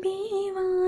别遗忘